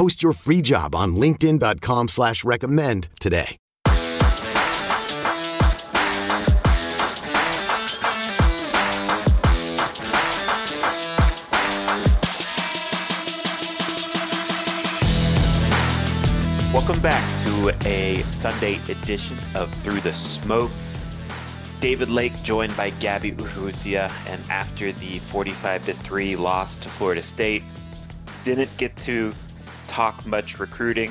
Post your free job on LinkedIn.com slash recommend today. Welcome back to a Sunday edition of Through the Smoke. David Lake joined by Gabby Urrutia, and after the 45 3 loss to Florida State, didn't get to talk much recruiting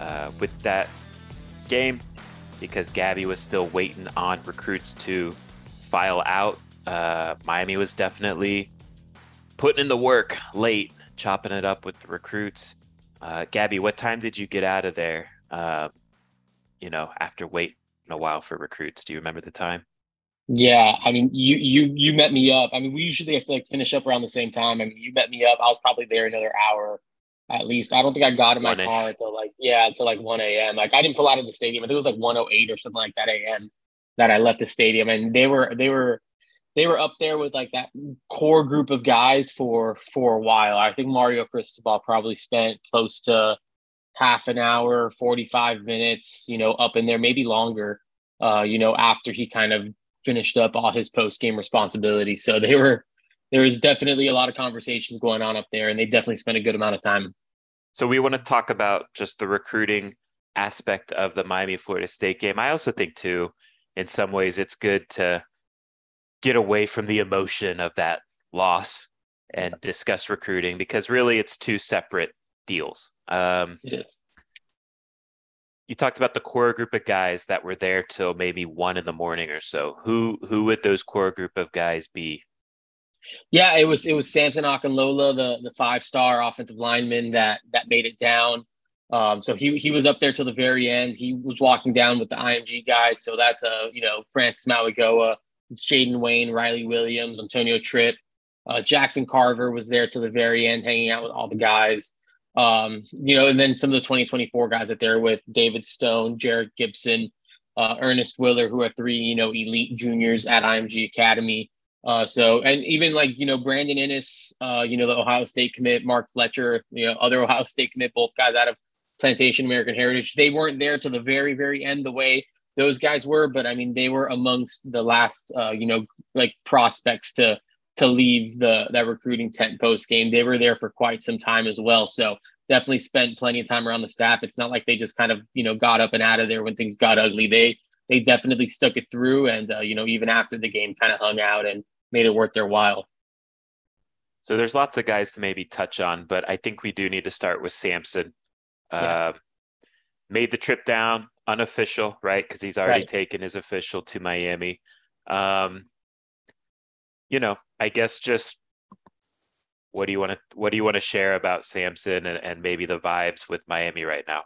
uh, with that game because Gabby was still waiting on recruits to file out. Uh, Miami was definitely putting in the work late, chopping it up with the recruits. Uh, Gabby, what time did you get out of there? Uh, you know, after waiting a while for recruits, do you remember the time? Yeah, I mean, you you you met me up. I mean, we usually have to like finish up around the same time. I mean, you met me up. I was probably there another hour at least. I don't think I got in my One-ish. car until like yeah, until like one a.m. Like I didn't pull out of the stadium. I think it was like one o oh eight or something like that a.m. that I left the stadium, and they were they were they were up there with like that core group of guys for for a while. I think Mario Cristobal probably spent close to half an hour, 45 minutes, you know, up in there, maybe longer, uh, you know, after he kind of finished up all his post game responsibilities. So they were there was definitely a lot of conversations going on up there and they definitely spent a good amount of time. So we want to talk about just the recruiting aspect of the Miami Florida State game. I also think too, in some ways, it's good to get away from the emotion of that loss and discuss recruiting because really it's two separate deals. Um, it is. You talked about the core group of guys that were there till maybe one in the morning or so. Who who would those core group of guys be? Yeah, it was it was Samson Okunlola, the the five star offensive lineman that that made it down. Um, so he he was up there till the very end. He was walking down with the IMG guys. So that's a uh, you know Francis Mauigoa, Jaden Wayne, Riley Williams, Antonio Tripp, uh, Jackson Carver was there to the very end, hanging out with all the guys. Um, you know, and then some of the 2024 guys that they're with David Stone, Jared Gibson, uh, Ernest Willer, who are three, you know, elite juniors at IMG Academy. Uh, so, and even like, you know, Brandon Inniss, uh, you know, the Ohio State commit, Mark Fletcher, you know, other Ohio State commit, both guys out of Plantation American Heritage. They weren't there to the very, very end the way those guys were, but I mean, they were amongst the last, uh, you know, like prospects to to leave the that recruiting tent post game. They were there for quite some time as well. So definitely spent plenty of time around the staff. It's not like they just kind of you know got up and out of there when things got ugly. They they definitely stuck it through, and uh, you know even after the game, kind of hung out and made it worth their while. So there's lots of guys to maybe touch on, but I think we do need to start with Samson. Yeah. Uh, made the trip down, unofficial, right? Because he's already right. taken his official to Miami. Um, you know, I guess just what do you want to what do you want to share about Samson and, and maybe the vibes with Miami right now?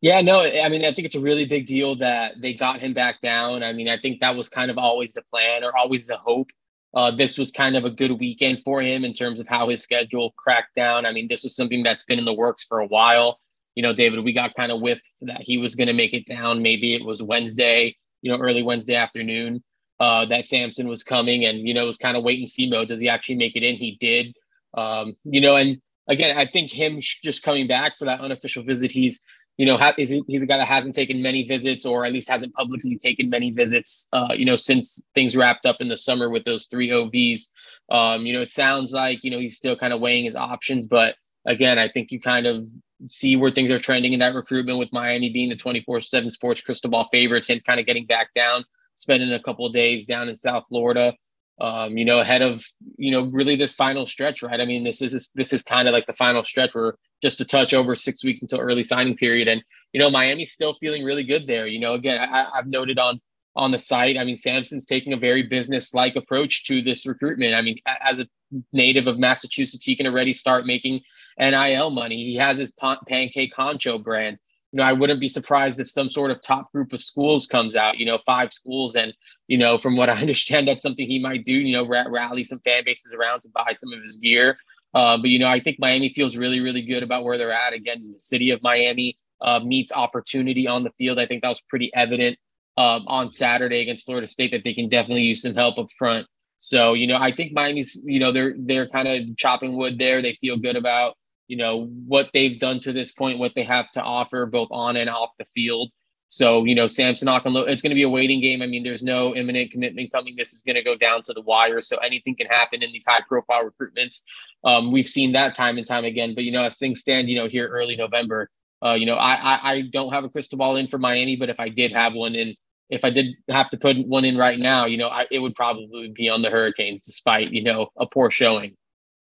Yeah, no, I mean, I think it's a really big deal that they got him back down. I mean, I think that was kind of always the plan or always the hope. Uh, this was kind of a good weekend for him in terms of how his schedule cracked down. I mean, this was something that's been in the works for a while you know, David, we got kind of with that he was going to make it down. Maybe it was Wednesday, you know, early Wednesday afternoon uh, that Samson was coming, and you know, it was kind of wait and see mode. Does he actually make it in? He did. Um, you know, and again, I think him just coming back for that unofficial visit, he's you know, ha- he's, he's a guy that hasn't taken many visits, or at least hasn't publicly taken many visits. Uh, you know, since things wrapped up in the summer with those three OVs. Um, you know, it sounds like you know he's still kind of weighing his options, but again, I think you kind of see where things are trending in that recruitment with Miami being the 24/7 Sports crystal ball favorites and kind of getting back down, spending a couple of days down in South Florida. Um, you know, ahead of you know really this final stretch, right? I mean, this is this is kind of like the final stretch. We're just a touch over six weeks until early signing period, and you know, Miami's still feeling really good there. You know, again, I, I've noted on on the site. I mean, Samson's taking a very business-like approach to this recruitment. I mean, as a native of Massachusetts, he can already start making NIL money. He has his Pancake Honcho brand. You know, I wouldn't be surprised if some sort of top group of schools comes out. You know, five schools, and you know, from what I understand, that's something he might do. You know, rally some fan bases around to buy some of his gear. Uh, but you know, I think Miami feels really, really good about where they're at. Again, the city of Miami uh, meets opportunity on the field. I think that was pretty evident um, on Saturday against Florida State that they can definitely use some help up front. So you know, I think Miami's you know they're they're kind of chopping wood there. They feel good about you know what they've done to this point, what they have to offer both on and off the field. So you know, Samson Okunlola, it's going to be a waiting game. I mean, there's no imminent commitment coming. This is going to go down to the wire, so anything can happen in these high-profile recruitments. Um, we've seen that time and time again. But you know, as things stand, you know, here early November, uh, you know, I, I, I don't have a crystal ball in for Miami, but if I did have one in, if I did have to put one in right now, you know, I, it would probably be on the Hurricanes, despite you know a poor showing.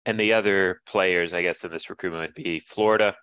And the other players, I guess, in this recruitment would be Florida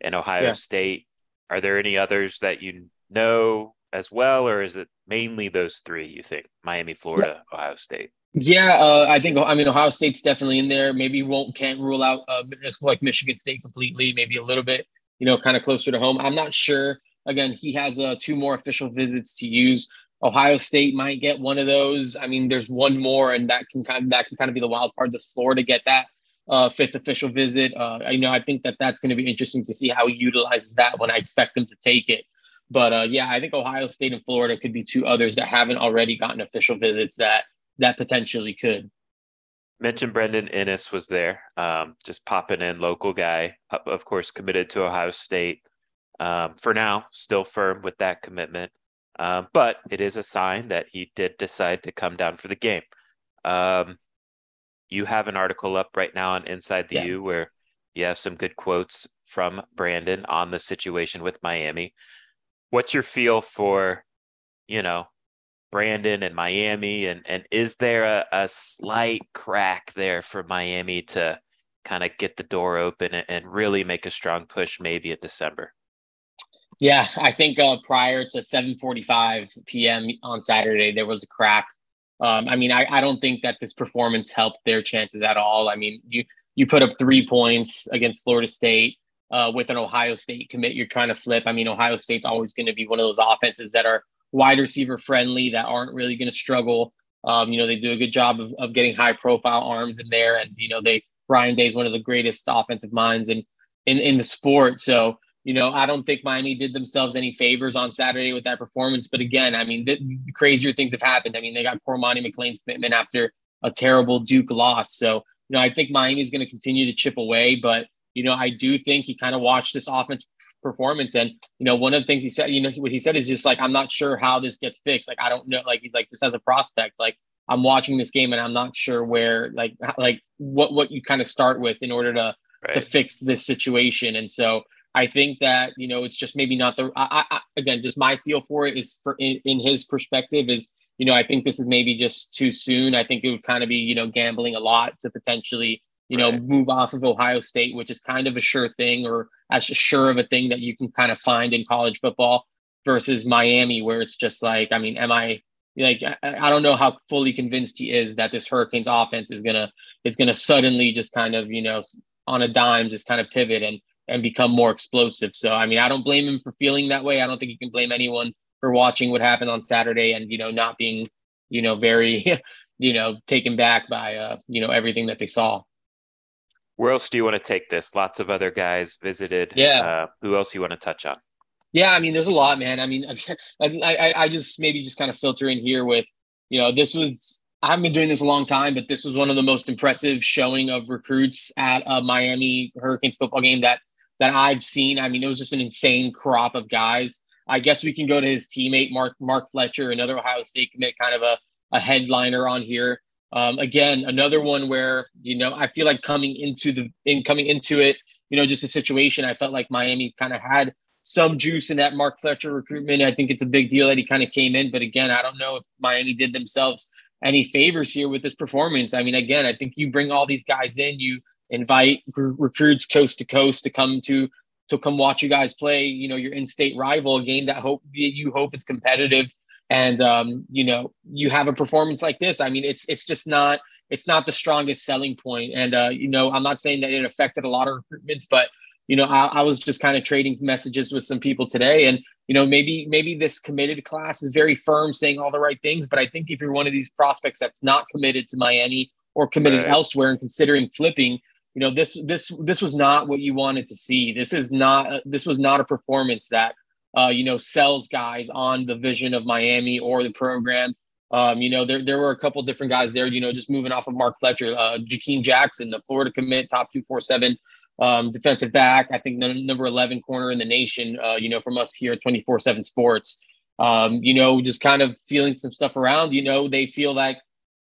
and Ohio yeah. State. Are there any others that you know as well, or is it mainly those three? You think Miami, Florida, yeah. Ohio State? Yeah, uh, I think I mean Ohio State's definitely in there. Maybe won't can't rule out uh, like Michigan State completely. Maybe a little bit you know, kind of closer to home. I'm not sure. Again, he has uh, two more official visits to use. Ohio State might get one of those. I mean, there's one more, and that can kind of that can kind of be the wild card. Does Florida get that uh, fifth official visit? Uh, you know, I think that that's going to be interesting to see how he utilizes that when I expect him to take it. But uh, yeah, I think Ohio State and Florida could be two others that haven't already gotten official visits that that potentially could mentioned Brandon Inniss was there, um, just popping in, local guy, of course, committed to Ohio State. Um, for now, still firm with that commitment. Um, but it is a sign that he did decide to come down for the game. Um, you have an article up right now on Inside the yeah. U where you have some good quotes from Brandon on the situation with Miami. What's your feel for, you know, Brandon and Miami, and and is there a, a slight crack there for Miami to kind of get the door open and, and really make a strong push maybe in December? Yeah, I think uh, prior to 7:45 p.m. on Saturday, there was a crack. Um, I mean, I, I don't think that this performance helped their chances at all. I mean, you you put up three points against Florida State uh, with an Ohio State commit. You're trying to flip. I mean, Ohio State's always going to be one of those offenses that are wide receiver friendly that aren't really going to struggle. Um, you know, they do a good job of, of getting high profile arms in there. And, you know, they, Ryan Day is one of the greatest offensive minds in, in, in the sport. So, you know, I don't think Miami did themselves any favors on Saturday with that performance. But again, I mean, the, crazier things have happened. I mean, they got Cormani McClain's commitment after a terrible Duke loss. So, you know, I think Miami's going to continue to chip away. But, you know, I do think he kind of watched this offense performance. And you know, one of the things he said, you know, what he said is just like, I'm not sure how this gets fixed. Like, I don't know. Like, he's like, just as a prospect, like I'm watching this game and I'm not sure where, like, like what what you kind of start with in order to right. to fix this situation. And so I think that you know, it's just maybe not the. I, I again, just my feel for it is for in, in his perspective is. You know, I think this is maybe just too soon. I think it would kind of be, you know, gambling a lot to potentially you know, right. move off of Ohio State, which is kind of a sure thing or as sure of a thing that you can kind of find in college football versus Miami, where it's just like, I mean, am I like I, I don't know how fully convinced he is that this Hurricanes offense is gonna is gonna suddenly just kind of, you know, on a dime just kind of pivot and and become more explosive. So I mean, I don't blame him for feeling that way. I don't think you can blame anyone for watching what happened on Saturday and you know not being, you know, very, you know, taken back by uh, you know, everything that they saw. Where else do you want to take this? Lots of other guys visited. Yeah. Uh, who else you want to touch on? Yeah, I mean, there's a lot, man. I mean, I, I, I just maybe just kind of filter in here with, you know, this was I haven't been doing this a long time, but this was one of the most impressive showing of recruits at a Miami Hurricanes football game that that I've seen. I mean, it was just an insane crop of guys. I guess we can go to his teammate Mark Mark Fletcher, another Ohio State commit, kind of a, a headliner on here. Um, again, another one where you know I feel like coming into the in coming into it, you know, just a situation I felt like Miami kind of had some juice in that Mark Fletcher recruitment. I think it's a big deal that he kind of came in, but again, I don't know if Miami did themselves any favors here with this performance. I mean, again, I think you bring all these guys in, you invite recruits coast to coast to come to to come watch you guys play. You know, your in-state rival, a game that hope you hope is competitive and um, you know you have a performance like this i mean it's it's just not it's not the strongest selling point and uh, you know i'm not saying that it affected a lot of recruitments but you know I, I was just kind of trading messages with some people today and you know maybe maybe this committed class is very firm saying all the right things but i think if you're one of these prospects that's not committed to miami or committed right. elsewhere and considering flipping you know this this this was not what you wanted to see this is not this was not a performance that uh, you know, sells guys on the vision of Miami or the program. Um, you know, there, there were a couple different guys there, you know, just moving off of Mark Fletcher, uh, Jakeem Jackson, the Florida commit, top 247 um, defensive back, I think number 11 corner in the nation, uh, you know, from us here at 24 7 Sports. Um, you know, just kind of feeling some stuff around, you know, they feel like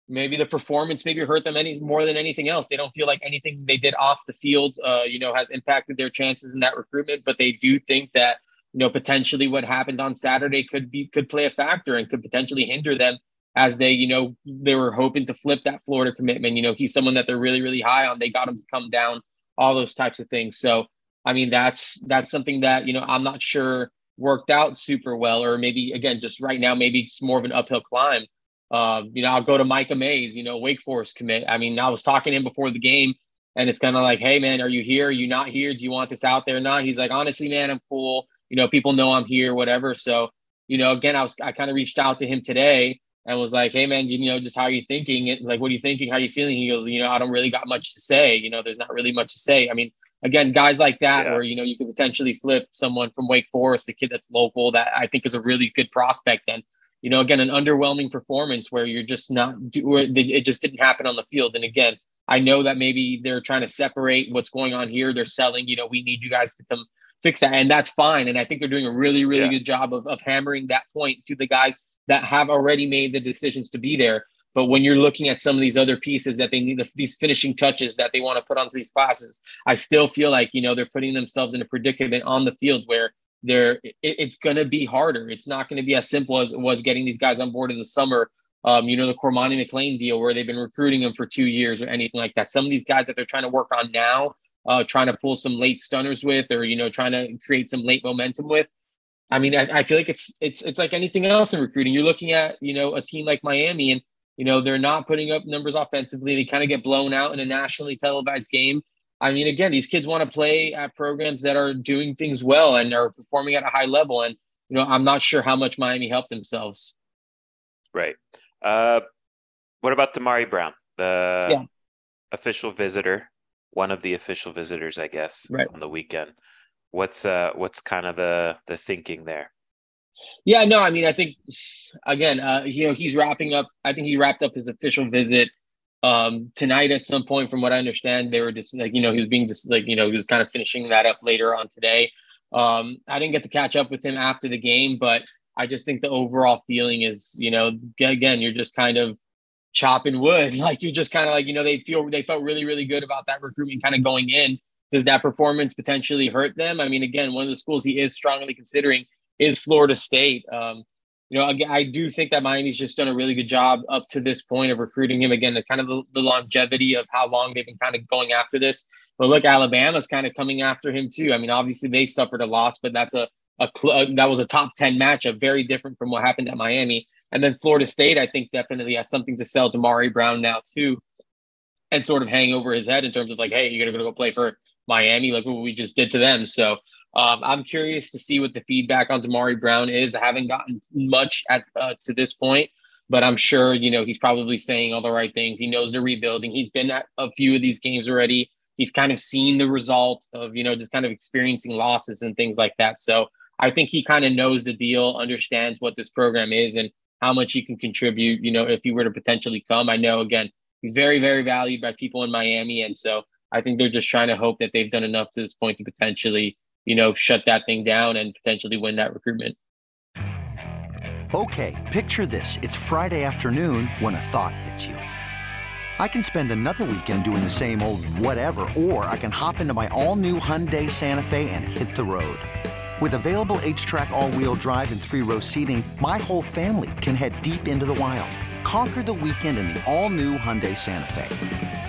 maybe the performance maybe hurt them any more than anything else. They don't feel like anything they did off the field, uh, you know, has impacted their chances in that recruitment, but they do think that you know potentially what happened on Saturday could be could play a factor and could potentially hinder them as they you know they were hoping to flip that Florida commitment. You know he's someone that they're really really high on. They got him to come down, all those types of things. So I mean that's that's something that you know I'm not sure worked out super well, or maybe again just right now maybe it's more of an uphill climb. Um, you know, I'll go to Micah Mays, you know, Wake Forest commit. I mean, I was talking to him before the game, and it's kind of like, hey, man, are you here? Are you not here? Do you want this out there or not? He's like, honestly, man, I'm cool you know, people know I'm here, whatever. So, you know, again, I was I kind of reached out to him today and was like, hey man, you know, just how are you thinking? It like, what are you thinking? How are you feeling? He goes, you know, I don't really got much to say. You know, there's not really much to say. I mean, again, guys like that, yeah. where you know you could potentially flip someone from Wake Forest, a kid that's local, that I think is a really good prospect. And you know, again, an underwhelming performance where you're just not do it just didn't happen on the field. And again, I know that maybe they're trying to separate what's going on here. They're selling, you know, we need you guys to come fix that. And that's fine. And I think they're doing a really, really yeah. good job of, of hammering that point to the guys that have already made the decisions to be there. But when you're looking at some of these other pieces that they need, these finishing touches that they want to put onto these classes, I still feel like, you know, they're putting themselves in a predicament on the field where they're, it, it's going to be harder. It's not going to be as simple as it was getting these guys on board in the summer. Um, you know, the Cormani McClain deal where they've been recruiting them for two years or anything like that. Some of these guys that they're trying to work on now, uh, trying to pull some late stunners with, or you know, trying to create some late momentum with. I mean, I, I, feel like it's it's it's like anything else in recruiting. You're looking at you know a team like Miami, and you know they're not putting up numbers offensively. They kind of get blown out in a nationally televised game. I mean, again, these kids want to play at programs that are doing things well and are performing at a high level. And you know, I'm not sure how much Miami helped themselves. Right. Uh, what about Damari Brown, the yeah. official visitor one of the official visitors, I guess, right. on the weekend. What's uh what's kind of the the thinking there? Yeah, no, I mean, I think again, uh, you know, he's wrapping up. I think he wrapped up his official visit um tonight at some point. From what I understand, they were just like, you know, he was being just like, you know, he was kind of finishing that up later on today. Um, I didn't get to catch up with him after the game, but I just think the overall feeling is, you know, again, you're just kind of chopping wood. Like you're just kind of like, you know, they feel they felt really, really good about that recruitment kind of going in. Does that performance potentially hurt them? I mean, again, one of the schools he is strongly considering is Florida State. Um, you know, again, I do think that Miami's just done a really good job up to this point of recruiting him. Again, the kind of the, the longevity of how long they've been kind of going after this. But look, Alabama's kind of coming after him too. I mean, obviously they suffered a loss, but that's a, a cl- uh, that was a top 10 matchup, very different from what happened at Miami. And then Florida State, I think, definitely has something to sell to Mari Brown now too, and sort of hang over his head in terms of like, hey, you're gonna go play for Miami, like what we just did to them. So um, I'm curious to see what the feedback on Damari Brown is. I haven't gotten much at uh, to this point, but I'm sure you know he's probably saying all the right things. He knows they're rebuilding. He's been at a few of these games already. He's kind of seen the result of you know just kind of experiencing losses and things like that. So I think he kind of knows the deal, understands what this program is, and how much he can contribute. You know, if he were to potentially come, I know again he's very very valued by people in Miami, and so I think they're just trying to hope that they've done enough to this point to potentially you know shut that thing down and potentially win that recruitment. Okay, picture this: it's Friday afternoon when a thought hits you. I can spend another weekend doing the same old whatever, or I can hop into my all-new Hyundai Santa Fe and hit the road. With available H-Track all-wheel drive and three-row seating, my whole family can head deep into the wild. Conquer the weekend in the all-new Hyundai Santa Fe.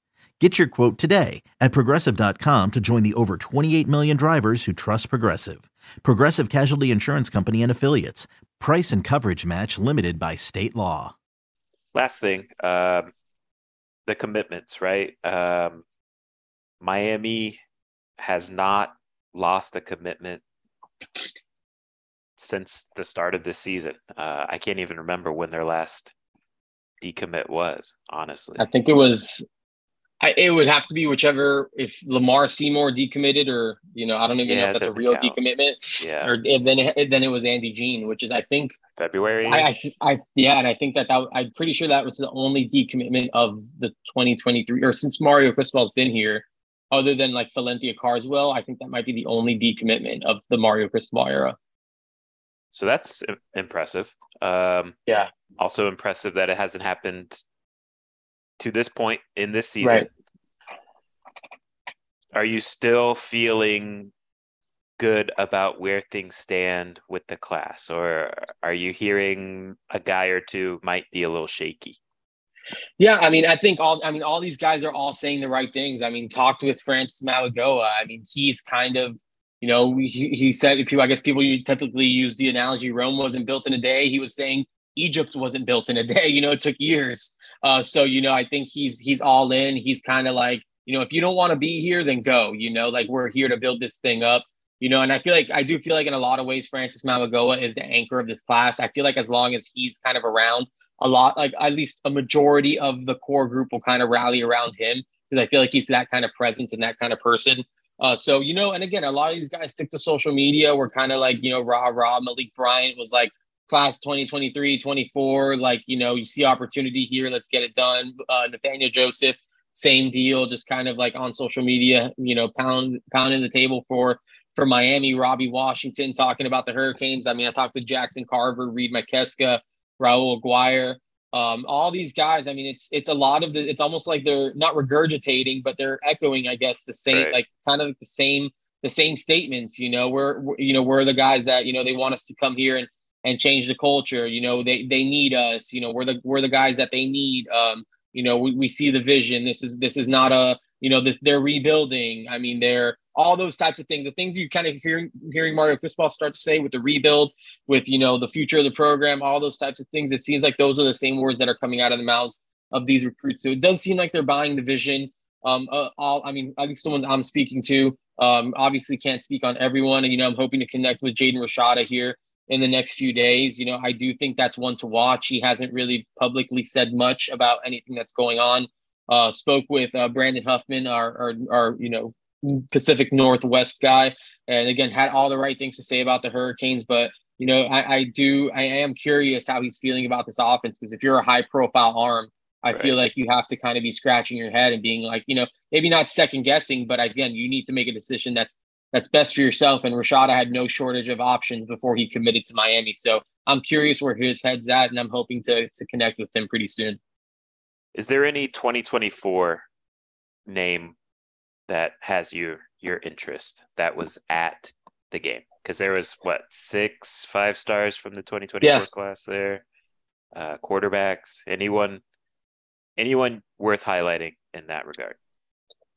Get your quote today at progressive.com to join the over 28 million drivers who trust Progressive. Progressive Casualty Insurance Company and Affiliates. Price and coverage match limited by state law. Last thing, um, the commitments, right? Um, Miami has not lost a commitment since the start of the season. Uh, I can't even remember when their last decommit was, honestly. I think it was I, it would have to be whichever if Lamar Seymour decommitted or you know I don't even yeah, know if that's a real count. decommitment. Yeah. Or then it, then it was Andy Jean, which is I think February. I, I, I yeah, and I think that, that I'm pretty sure that was the only decommitment of the 2023 or since Mario Cristobal's been here, other than like Valencia Carswell. I think that might be the only decommitment of the Mario Cristobal era. So that's impressive. Um, yeah. Also impressive that it hasn't happened to this point in this season, right. are you still feeling good about where things stand with the class, or are you hearing a guy or two might be a little shaky? Yeah, I mean, I think all I mean, all these guys are all saying the right things. I mean, talked with Francis Mauigoa. I mean, he's kind of, you know, he, he said people. I guess people you typically use the analogy Rome wasn't built in a day. He was saying Egypt wasn't built in a day. You know, it took years. Uh, so you know, I think he's he's all in. He's kind of like, you know, if you don't want to be here, then go. You know, like we're here to build this thing up. You know, and I feel like I do feel like in a lot of ways, Francis Mauigoa is the anchor of this class. I feel like as long as he's kind of around, a lot like at least a majority of the core group will kind of rally around him because I feel like he's that kind of presence and that kind of person. Uh, so you know, and again, a lot of these guys stick to social media. We're kind of like you know, rah rah. Malik Bryant was like, class 2023, 24, like, you know, you see opportunity here, let's get it done. Uh, Nathaniel Joseph, same deal, just kind of like on social media, you know, pound pounding the table for for Miami, Robbie Washington talking about the Hurricanes. I mean, I talked with Jackson Carver, Reid Mikeska, Raul Aguirre, um, all these guys. I mean, it's it's a lot of the. It's almost like they're not regurgitating, but they're echoing, I guess, the same, right. like kind of the same the same statements. You know, we're, we're you know we're the guys that you know they want us to come here and and change the culture. You know, they they need us. You know, we're the we're the guys that they need. Um, you know, we, we see the vision. This is this is not a you know this they're rebuilding. I mean, they're all those types of things. The things you kind of hearing hearing Mario Cristobal start to say with the rebuild, with you know the future of the program, all those types of things. It seems like those are the same words that are coming out of the mouths of these recruits. So it does seem like they're buying the vision. Um, uh, all I mean, at least the ones I'm speaking to. Um, obviously can't speak on everyone, and you know I'm hoping to connect with Jaden Rashada here in the next few days. You know, I do think that's one to watch. He hasn't really publicly said much about anything that's going on. Uh, spoke with uh, Brandon Huffman, our, our, our, you know, Pacific Northwest guy, and again had all the right things to say about the Hurricanes. But you know, I, I do, I am curious how he's feeling about this offense because if you're a high profile arm, I right. feel like you have to kind of be scratching your head and being like, you know, maybe not second guessing, but again, you need to make a decision that's that's best for yourself. And Rashada had no shortage of options before he committed to Miami. So I'm curious where his head's at, and I'm hoping to to connect with him pretty soon. Is there any 2024 name that has your your interest that was at the game? Because there was what six five stars from the 2024 yeah. class there. Uh, quarterbacks, anyone, anyone worth highlighting in that regard?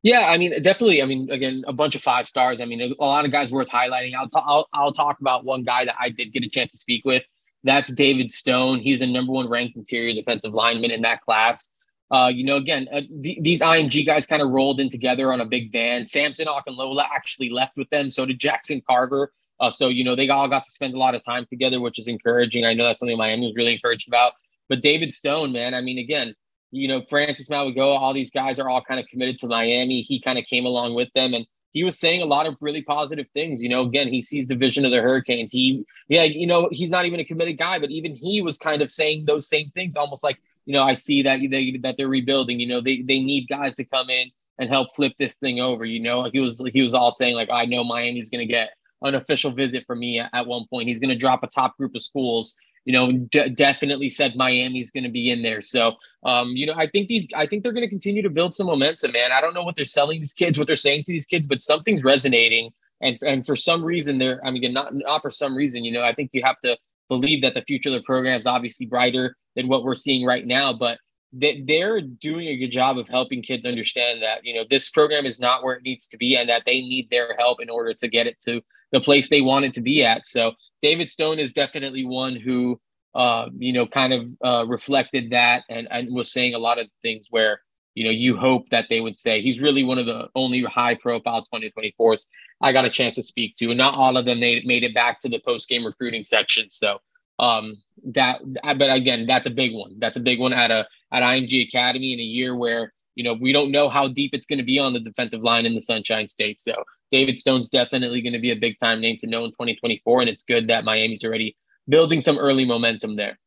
Yeah, I mean, definitely. I mean, again, a bunch of five stars. I mean, a lot of guys worth highlighting. I'll, i I'll, I'll talk about one guy that I did get a chance to speak with. That's David Stone. He's a number one ranked interior defensive lineman in that class. Uh, you know, again, uh, th- these IMG guys kind of rolled in together on a big van. Samson Okunlola actually left with them. So did Jackson Carver. Uh, so, you know, they all got to spend a lot of time together, which is encouraging. I know that's something Miami was really encouraged about. But David Stone, man, I mean, again, you know, Francis Mauigoa, all these guys are all kind of committed to Miami. He kind of came along with them and he was saying a lot of really positive things. You know, again, he sees the vision of the Hurricanes. He, yeah, you know, he's not even a committed guy, but even he was kind of saying those same things, almost like, you know, I see that they that they're rebuilding. You know, they they need guys to come in and help flip this thing over. You know, he was he was all saying like, I know Miami's going to get an official visit from me at, at one point. He's going to drop a top group of schools you know, d- definitely said Miami's going to be in there. So, um, you know, I think these, I think they're going to continue to build some momentum, man. I don't know what they're selling these kids, what they're saying to these kids, but something's resonating. And, and for some reason, they're, I mean, not, not for some reason, you know, I think you have to believe that the future of the program is obviously brighter than what we're seeing right now, but they, they're doing a good job of helping kids understand that, you know, this program is not where it needs to be and that they need their help in order to get it to the place they want it to be at. So David Stone is definitely one who, uh, you know, kind of uh, reflected that and, and was saying a lot of things where, you know, you hope that they would say he's really one of the only high profile 2024s I got a chance to speak to. And not all of them they made it back to the post game recruiting section. So um that but again that's a big one that's a big one at a at img academy in a year where you know we don't know how deep it's going to be on the defensive line in the sunshine state so david stone's definitely going to be a big time name to know in 2024 and it's good that miami's already building some early momentum there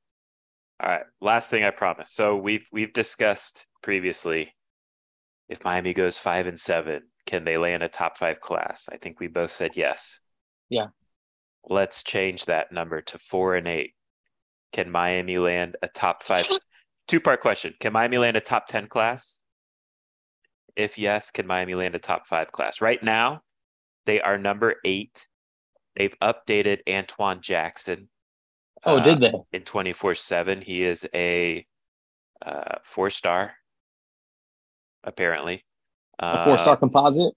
all right last thing i promise so we've we've discussed previously if miami goes five and seven can they land a top five class i think we both said yes yeah let's change that number to four and eight. Can Miami land a top five? Two part question. Can Miami land a top 10 class? If yes, can Miami land a top five class? Right now, they are number eight. They've updated Antoine Jackson. Oh, uh, did they? In 24 7. He is a uh, four star, apparently. A four star uh, composite?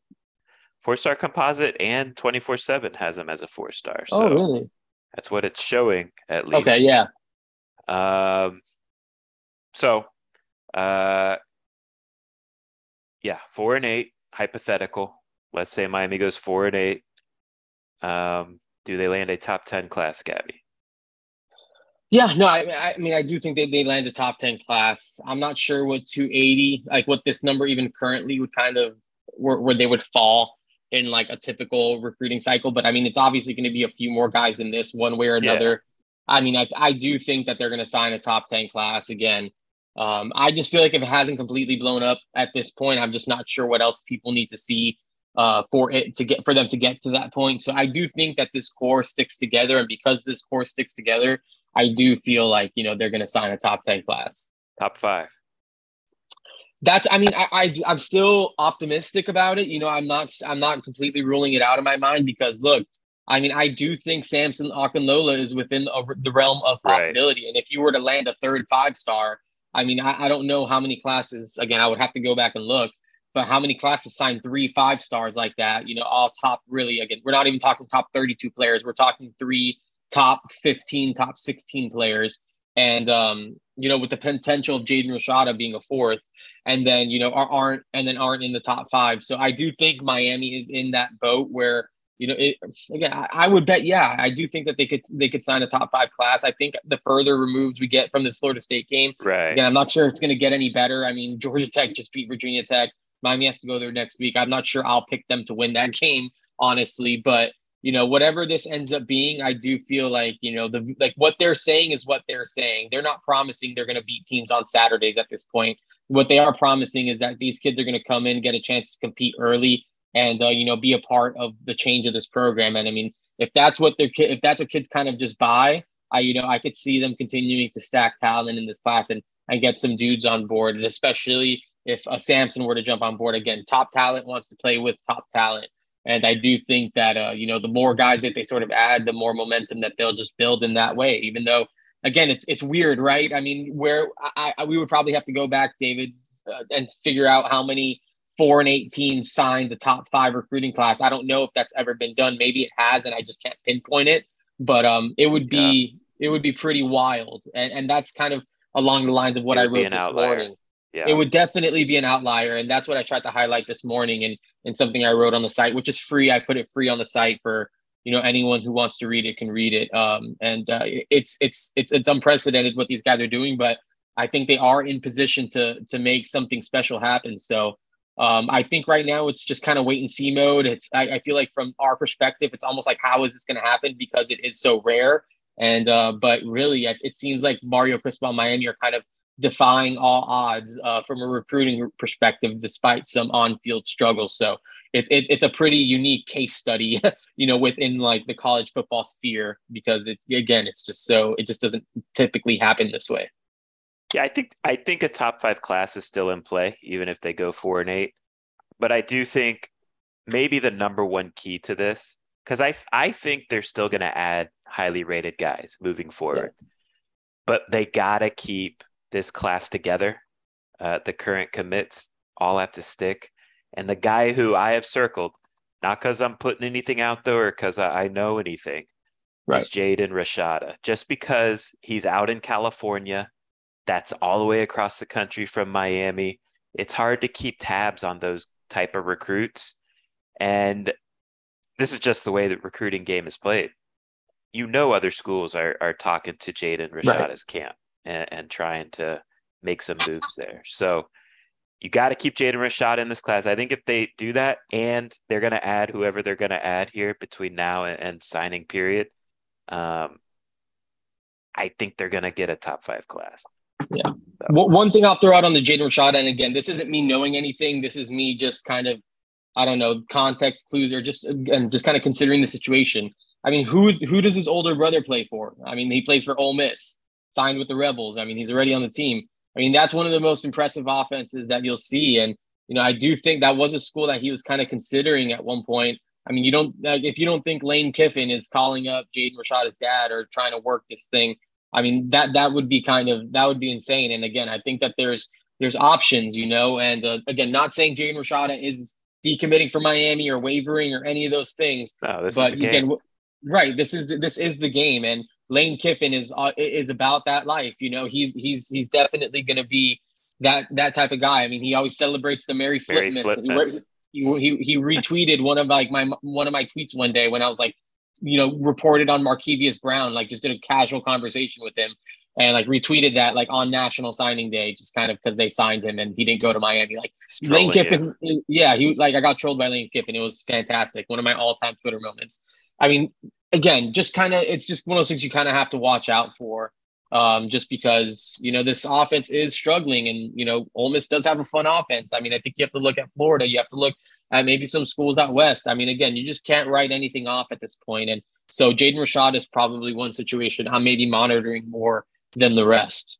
four star composite and 24 7 has him as a four star. Oh, so oh, really? That's what it's showing at least. Okay, yeah. Um, so, uh, yeah, four and eight, hypothetical. Let's say Miami goes four and eight. Um, do they land a top 10 class, Gabby? Yeah, no, I, I mean, I do think they, they land a top 10 class. I'm not sure what 280, like what this number even currently would kind of, where, where they would fall in like a typical recruiting cycle. But I mean, it's obviously going to be a few more guys in this one way or another. Yeah. I mean, I, I do think that they're going to sign a top 10 class again. Um, I just feel like if it hasn't completely blown up at this point, I'm just not sure what else people need to see uh, for it to get for them to get to that point. So I do think that this core sticks together, and because this core sticks together, I do feel like you know they're going to sign a top ten class, top five that's i mean I, I i'm still optimistic about it you know i'm not i'm not completely ruling it out of my mind because look i mean i do think samson Okunlola is within a, the realm of possibility right. and if you were to land a third five star i mean I, I don't know how many classes again i would have to go back and look but how many classes sign three five stars like that you know all top really again we're not even talking top 32 players we're talking three top 15 top 16 players and um, you know, with the potential of Jaden Rashada being a fourth, and then you know aren't and then aren't in the top five. So I do think Miami is in that boat where you know it, again I, I, would bet yeah I do think that they could they could sign a top five class. I think the further removed we get from this Florida State game, right? Again, I'm not sure it's going to get any better. I mean, Georgia Tech just beat Virginia Tech. Miami has to go there next week. I'm not sure I'll pick them to win that game honestly, but you know, whatever this ends up being, I do feel like, you know, the like what they're saying is what they're saying. They're not promising they're going to beat teams on Saturdays at this point. What they are promising is that these kids are going to come in, get a chance to compete early, and uh, you know, be a part of the change of this program. And I mean, if that's what they're if that's what kids kind of just buy, I you know, I could see them continuing to stack talent in this class and and get some dudes on board, and especially if a Samson were to jump on board again. Top talent wants to play with top talent. And I do think that uh, you know the more guys that they sort of add, the more momentum that they'll just build in that way. Even though, again, it's it's weird, right? I mean, where I, I we would probably have to go back, David, uh, and figure out how many four and eight team signed the top five recruiting class. I don't know if that's ever been done. Maybe it has, and I just can't pinpoint it. But um, it would be yeah. it would be pretty wild, and and that's kind of along the lines of what I wrote this outlier. morning. Yeah. It would definitely be an outlier, and that's what I tried to highlight this morning, and and something I wrote on the site, which is free. I put it free on the site for you know anyone who wants to read it can read it. Um, and uh, it's it's it's it's unprecedented what these guys are doing, but I think they are in position to to make something special happen. So um, I think right now it's just kind of wait and see mode. It's I, I feel like from our perspective, it's almost like how is this going to happen because it is so rare. And uh, but really, it seems like Mario Cristobal Miami are kind of defying all odds uh, from a recruiting perspective, despite some on-field struggles. So it's it, it's a pretty unique case study, you know, within like the college football sphere because it again, it's just so it just doesn't typically happen this way. Yeah, I think I think a top five class is still in play, even if they go four and eight. But I do think maybe the number one key to this, because I I think they're still going to add highly rated guys moving forward, yeah. but they gotta keep this class together. Uh, the current commits all have to stick, and the guy who I have circled, not because I'm putting anything out there or because I, I know anything, right. is Jaden Rashada. Just because he's out in California that's all the way across the country from Miami. It's hard to keep tabs on those type of recruits. And this is just the way that recruiting game is played. You know, other schools are, are talking to Jaden Rashada's right. camp and, and trying to make some moves there. So you got to keep Jaden Rashada in this class. I think if they do that and they're going to add whoever they're going to add here between now and, and signing period, um, I think they're going to get a top five class. Yeah. one thing I'll throw out on the Jaden Rashada, and again, this isn't me knowing anything. This is me just kind of, I don't know, context clues or just and just kind of considering the situation. I mean, who's who does his older brother play for? I mean, he plays for Ole Miss, signed with the Rebels. I mean, he's already on the team. I mean, that's one of the most impressive offenses that you'll see. And you know, I do think that was a school that he was kind of considering at one point. I mean, you don't like, if you don't think Lane Kiffin is calling up Jaden Rashada's dad or trying to work this thing I mean that that would be kind of that would be insane. And again, I think that there's there's options, you know. And uh, again, not saying Jaden Rashada is decommitting from Miami or wavering or any of those things. No, this but again, right, this is this is the game, and Lane Kiffin is uh, is about that life. You know, he's he's he's definitely going to be that that type of guy. I mean, he always celebrates the Merry Flipmas. He, he, he retweeted one of like my one of my tweets one day when I was like, you know, reported on Markevius Brown, like just did a casual conversation with him and like retweeted that like on National Signing Day, just kind of because they signed him and he didn't go to Miami. Like Lane Kiffin, yeah, he like I got trolled by Lane Kiffin. It was fantastic. One of my all-time Twitter moments. I mean, again, just kind of it's just one of those things you kind of have to watch out for um, just because you know this offense is struggling, and you know Ole Miss does have a fun offense. I mean, I think you have to look at Florida, you have to look at maybe some schools out west. I mean, again, you just can't write anything off at this point, and so Jaden Rashada is probably one situation I'm maybe monitoring more than the rest.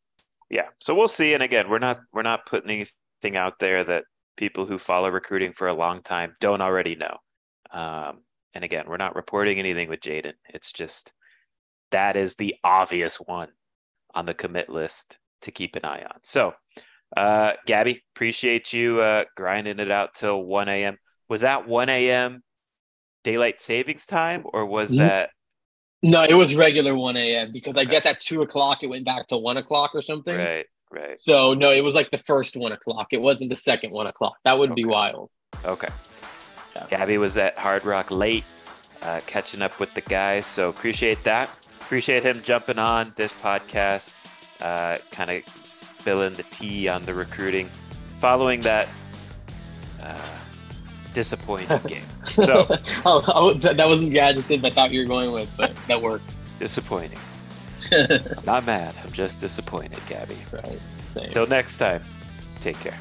Yeah, so we'll see. And again, we're not we're not putting anything out there that people who follow recruiting for a long time don't already know. Um, and again, we're not reporting anything with Jaden. It's just that is the obvious one on the commit list to keep an eye on. So, uh, Gabby, appreciate you uh, grinding it out till 1 a.m. Was that 1 a.m. daylight savings time or was mm-hmm. that? No, it was regular 1 a.m. because I guess at two o'clock it went back to one o'clock or something. Right, right. So, no, it was like the first one o'clock. It wasn't the second one o'clock. That would okay. be wild. Okay. Yeah. Gabby was at Hard Rock late, uh, catching up with the guys. So, appreciate that appreciate him jumping on this podcast, uh, kind of spilling the tea on the recruiting following that uh, disappointing game. So oh, oh, that wasn't the adjective I thought you were going with, but that works. Disappointing. I'm not mad. I'm just disappointed, Gabby. Right. Same. Until next time, take care.